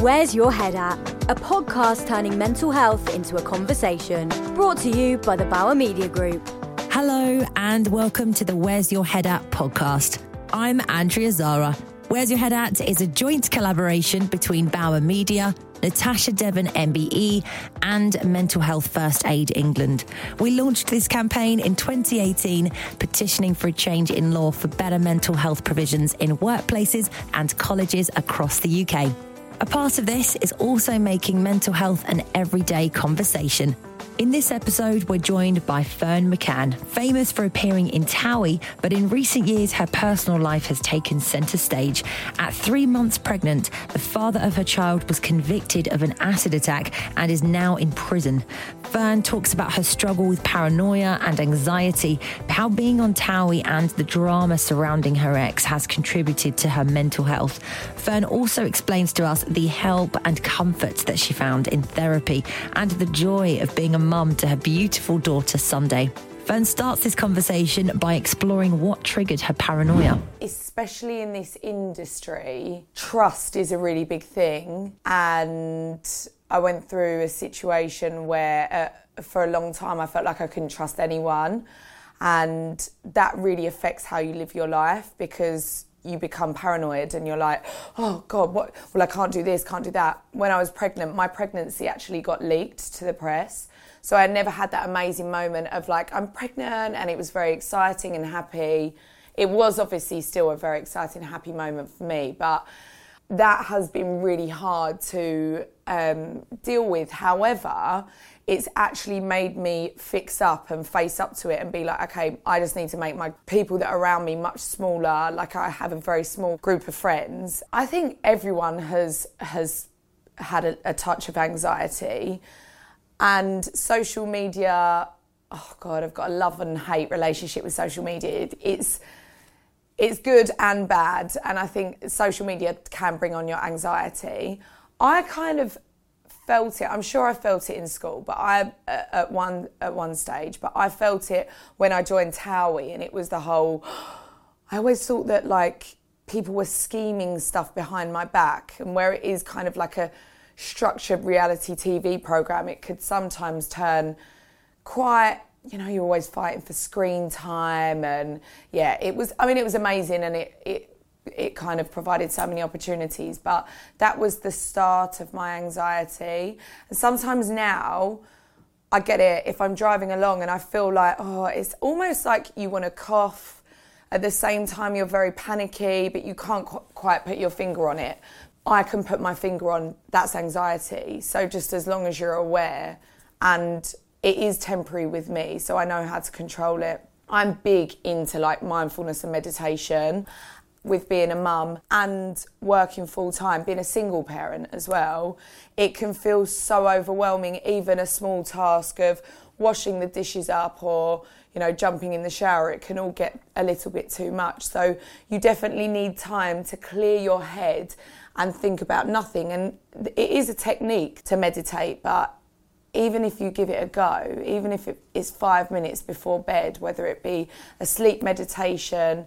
Where's Your Head At? A podcast turning mental health into a conversation. Brought to you by the Bauer Media Group. Hello, and welcome to the Where's Your Head At podcast. I'm Andrea Zara. Where's Your Head At is a joint collaboration between Bauer Media, Natasha Devon MBE, and Mental Health First Aid England. We launched this campaign in 2018, petitioning for a change in law for better mental health provisions in workplaces and colleges across the UK. A part of this is also making mental health an everyday conversation. In this episode, we're joined by Fern McCann, famous for appearing in Towie, but in recent years, her personal life has taken centre stage. At three months pregnant, the father of her child was convicted of an acid attack and is now in prison. Fern talks about her struggle with paranoia and anxiety, how being on Towie and the drama surrounding her ex has contributed to her mental health. Fern also explains to us the help and comfort that she found in therapy and the joy of being a mum to her beautiful daughter Sunday. Fern starts this conversation by exploring what triggered her paranoia. Especially in this industry, trust is a really big thing. And I went through a situation where, uh, for a long time, I felt like I couldn't trust anyone. And that really affects how you live your life because you become paranoid and you're like, oh God, what? Well, I can't do this, can't do that. When I was pregnant, my pregnancy actually got leaked to the press. So I never had that amazing moment of like, I'm pregnant, and it was very exciting and happy. It was obviously still a very exciting, happy moment for me, but that has been really hard to um, deal with. However, it's actually made me fix up and face up to it and be like, okay, I just need to make my people that are around me much smaller. Like I have a very small group of friends. I think everyone has has had a, a touch of anxiety. And social media, oh God, I've got a love and hate relationship with social media. It, it's it's good and bad, and I think social media can bring on your anxiety. I kind of felt it. I'm sure I felt it in school, but I at one at one stage. But I felt it when I joined Towie, and it was the whole. I always thought that like people were scheming stuff behind my back, and where it is kind of like a structured reality TV program, it could sometimes turn quite, you know, you're always fighting for screen time. And yeah, it was, I mean, it was amazing and it, it, it kind of provided so many opportunities. But that was the start of my anxiety. And sometimes now, I get it if I'm driving along and I feel like, oh, it's almost like you want to cough. At the same time, you're very panicky, but you can't qu- quite put your finger on it. I can put my finger on that's anxiety. So just as long as you're aware and it is temporary with me, so I know how to control it. I'm big into like mindfulness and meditation with being a mum and working full time, being a single parent as well. It can feel so overwhelming, even a small task of washing the dishes up or you know jumping in the shower it can all get a little bit too much so you definitely need time to clear your head and think about nothing. And it is a technique to meditate, but even if you give it a go, even if it is five minutes before bed, whether it be a sleep meditation,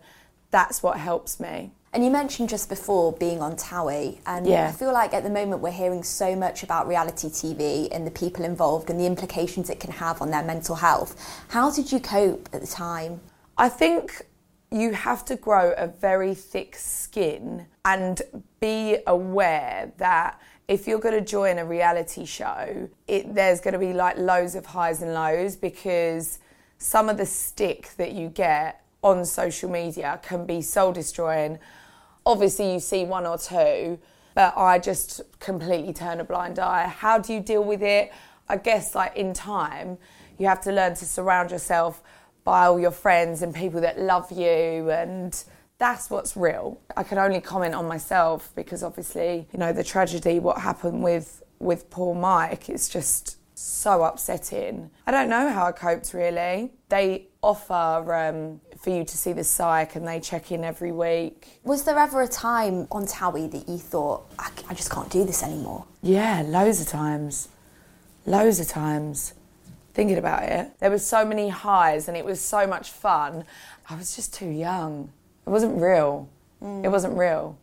that's what helps me. And you mentioned just before being on Towie, and yeah. I feel like at the moment we're hearing so much about reality TV and the people involved and the implications it can have on their mental health. How did you cope at the time? I think you have to grow a very thick skin and be aware that if you're going to join a reality show, it, there's going to be like loads of highs and lows because some of the stick that you get on social media can be soul destroying. Obviously, you see one or two, but I just completely turn a blind eye. How do you deal with it? I guess, like in time, you have to learn to surround yourself by all your friends and people that love you and that's what's real. I can only comment on myself because obviously, you know, the tragedy what happened with with poor Mike is just so upsetting. I don't know how I coped really. They offer um, for you to see the psych and they check in every week. Was there ever a time on Towie that you thought, I, I just can't do this anymore? Yeah, loads of times. Loads of times thinking about it. There were so many highs and it was so much fun. I was just too young. It wasn't real. Mm. It wasn't real.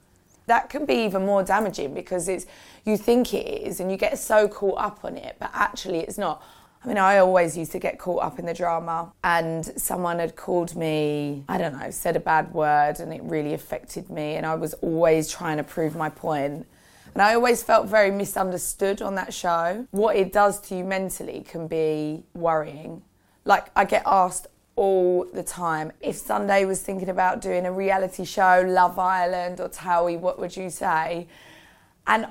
that can be even more damaging because it's you think it is and you get so caught up on it, but actually it's not. I mean, I always used to get caught up in the drama, and someone had called me, I don't know, said a bad word, and it really affected me. And I was always trying to prove my point. And I always felt very misunderstood on that show. What it does to you mentally can be worrying. Like, I get asked all the time if Sunday was thinking about doing a reality show, Love Island or Towie, what would you say? And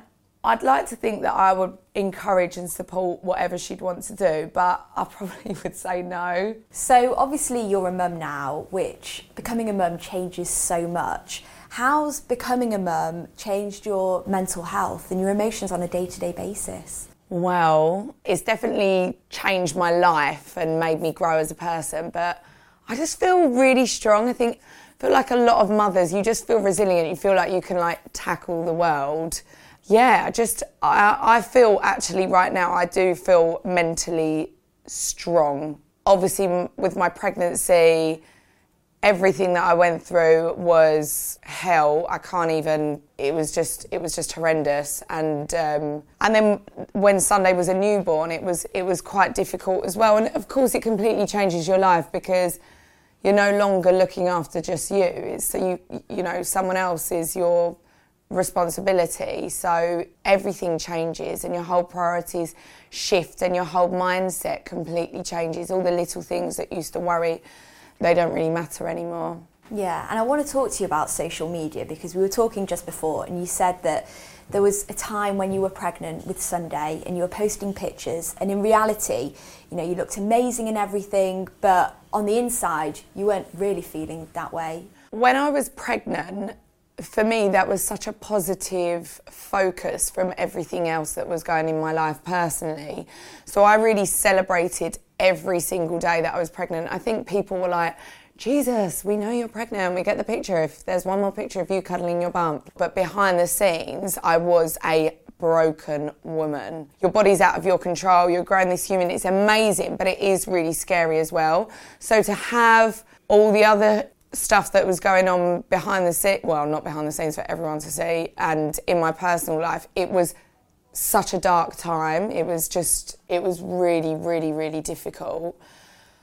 I'd like to think that I would encourage and support whatever she'd want to do, but I probably would say no. So, obviously, you're a mum now, which becoming a mum changes so much. How's becoming a mum changed your mental health and your emotions on a day to day basis? Well, it's definitely changed my life and made me grow as a person, but I just feel really strong. I think I feel like a lot of mothers, you just feel resilient. You feel like you can like tackle the world yeah, just I, I feel actually right now I do feel mentally strong. Obviously, with my pregnancy, everything that I went through was hell. I can't even. It was just. It was just horrendous. And um, and then when Sunday was a newborn, it was it was quite difficult as well. And of course, it completely changes your life because you're no longer looking after just you. It's so you you know someone else is your responsibility. So everything changes and your whole priorities shift and your whole mindset completely changes. All the little things that used to worry, they don't really matter anymore. Yeah, and I want to talk to you about social media because we were talking just before and you said that there was a time when you were pregnant with Sunday and you were posting pictures and in reality, you know, you looked amazing and everything, but on the inside, you weren't really feeling that way. When I was pregnant, for me, that was such a positive focus from everything else that was going in my life personally. So I really celebrated every single day that I was pregnant. I think people were like, Jesus, we know you're pregnant. And we get the picture. If there's one more picture of you cuddling your bump. But behind the scenes, I was a broken woman. Your body's out of your control. You're growing this human. It's amazing, but it is really scary as well. So to have all the other stuff that was going on behind the scenes, well, not behind the scenes for everyone to see, and in my personal life, it was such a dark time. It was just, it was really, really, really difficult.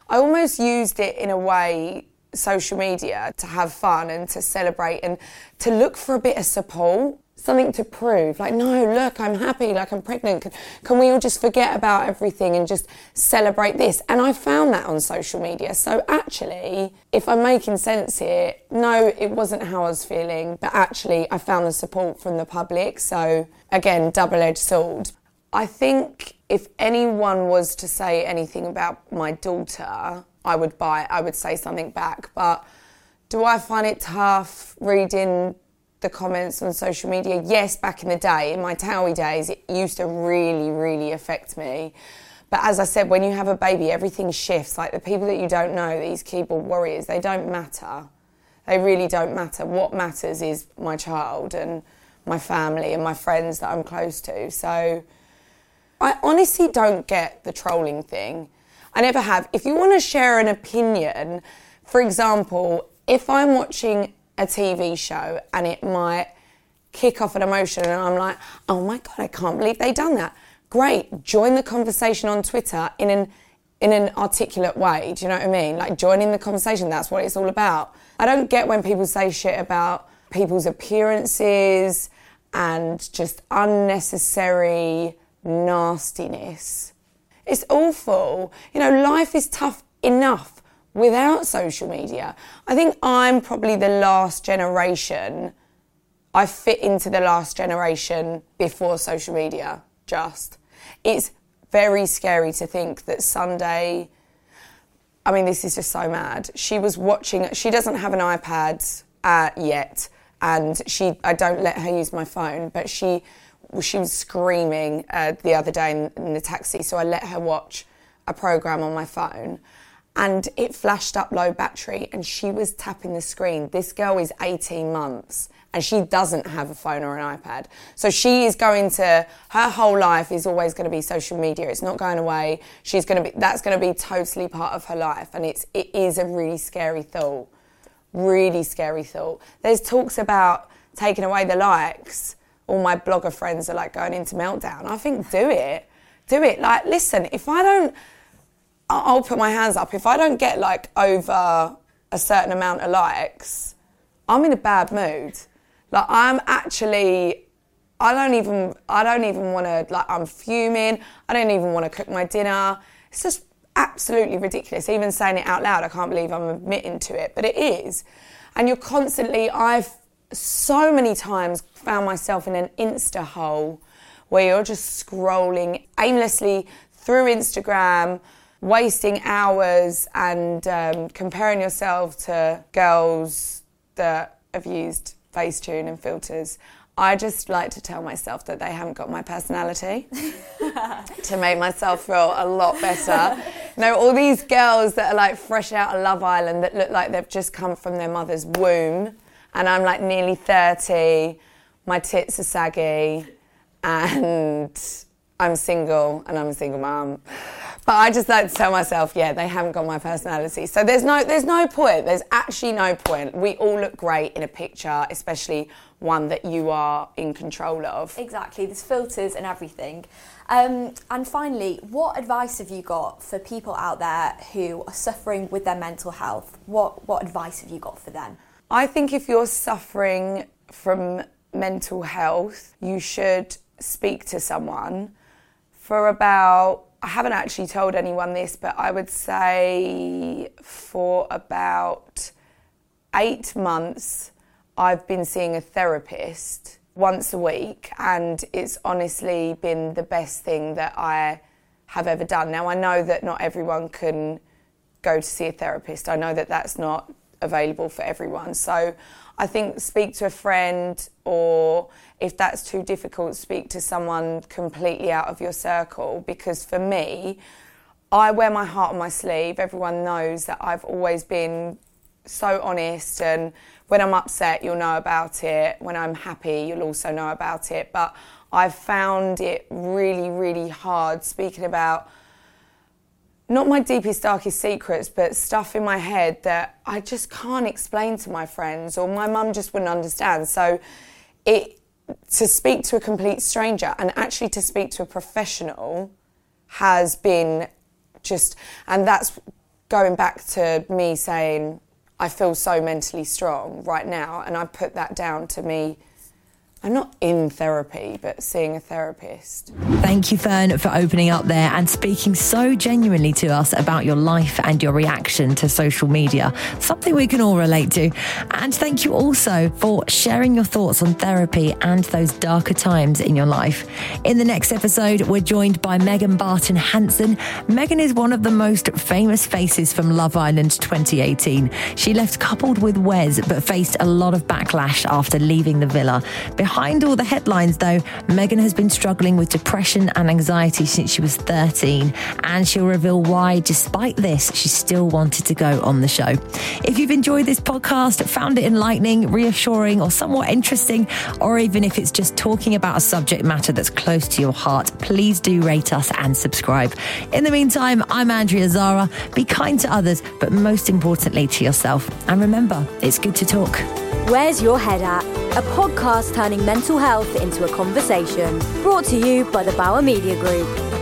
I almost used it in a way, social media, to have fun and to celebrate and to look for a bit of support something to prove. Like, no, look, I'm happy, like I'm pregnant. Can, can, we all just forget about everything and just celebrate this? And I found that on social media. So actually, if I'm making sense here, no, it wasn't how I was feeling, but actually, I found the support from the public. So again, double edged sword. I think if anyone was to say anything about my daughter, I would buy, I would say something back. But do I find it tough reading the comments on social media. Yes, back in the day, in my Towie days, it used to really, really affect me. But as I said, when you have a baby, everything shifts. Like the people that you don't know, these keyboard warriors, they don't matter. They really don't matter. What matters is my child and my family and my friends that I'm close to. So I honestly don't get the trolling thing. I never have. If you want to share an opinion, for example, if I'm watching a TV show and it might kick off an emotion and I'm like, oh my God, I can't believe they done that. Great, join the conversation on Twitter in an in an articulate way. Do you know what I mean? Like joining the conversation, that's what it's all about. I don't get when people say shit about people's appearances and just unnecessary nastiness. It's awful. You know, life is tough enough without social media. I think I'm probably the last generation. I fit into the last generation before social media, just. It's very scary to think that Sunday. I mean, this is just so mad. She was watching, she doesn't have an iPad uh, yet, and she, I don't let her use my phone, but she, she was screaming uh, the other day in, in the taxi, so I let her watch a program on my phone and it flashed up low battery and she was tapping the screen. This girl is 18 months and she doesn't have a phone or an iPad. So she is going to, her whole life is always going to be social media. It's not going away. She's going to be, that's going to be totally part of her life. And it's, it is a really scary thought. Really scary thought. There's talks about taking away the likes, all my blogger friends are like going into meltdown. I think do it. Do it. Like, listen, if I don't, I'll put my hands up. If I don't get like over a certain amount of likes, I'm in a bad mood. Like, I'm actually, I don't even, I don't even want to, like, I'm fuming. I don't even want to cook my dinner. It's just absolutely ridiculous. Even saying it out loud, I can't believe I'm admitting to it, but it is. And you're constantly, I've so many times found myself in an Insta hole where you're just scrolling aimlessly through Instagram, wasting hours and um, comparing yourself to girls that have used Facetune and filters. I just like to tell myself that they haven't got my personality to make myself feel a lot better. You know, all these girls that are like fresh out of Love Island that look like they've just come from their mother's womb, and I'm like nearly 30, my tits are saggy, and I'm single, and I'm a single mum. But I just like to tell myself, yeah, they haven't got my personality. So there's no, there's no point. There's actually no point. We all look great in a picture, especially one that you are in control of. Exactly. There's filters and everything. Um, and finally, what advice have you got for people out there who are suffering with their mental health? What what advice have you got for them? I think if you're suffering from mental health, you should speak to someone for about I haven't actually told anyone this, but I would say for about eight months, I've been seeing a therapist once a week, and it's honestly been the best thing that I have ever done. Now, I know that not everyone can go to see a therapist, I know that that's not available for everyone. So I think speak to a friend, or if that's too difficult, speak to someone completely out of your circle. Because for me, I wear my heart on my sleeve. Everyone knows that I've always been so honest, and when I'm upset, you'll know about it. When I'm happy, you'll also know about it. But I've found it really, really hard speaking about not my deepest, darkest secrets, but stuff in my head that I just can't explain to my friends or my mum just wouldn't understand. So it to speak to a complete stranger and actually to speak to a professional has been just and that's going back to me saying I feel so mentally strong right now and I put that down to me I'm not in therapy, but seeing a therapist. Thank you, Fern, for opening up there and speaking so genuinely to us about your life and your reaction to social media. Something we can all relate to. And thank you also for sharing your thoughts on therapy and those darker times in your life. In the next episode, we're joined by Megan Barton Hanson. Megan is one of the most famous faces from Love Island 2018. She left coupled with Wes, but faced a lot of backlash after leaving the villa. Behind all the headlines, though, Megan has been struggling with depression and anxiety since she was 13, and she'll reveal why, despite this, she still wanted to go on the show. If you've enjoyed this podcast, found it enlightening, reassuring, or somewhat interesting, or even if it's just talking about a subject matter that's close to your heart, please do rate us and subscribe. In the meantime, I'm Andrea Zara. Be kind to others, but most importantly to yourself. And remember, it's good to talk. Where's Your Head At? A podcast turning mental health into a conversation. Brought to you by the Bauer Media Group.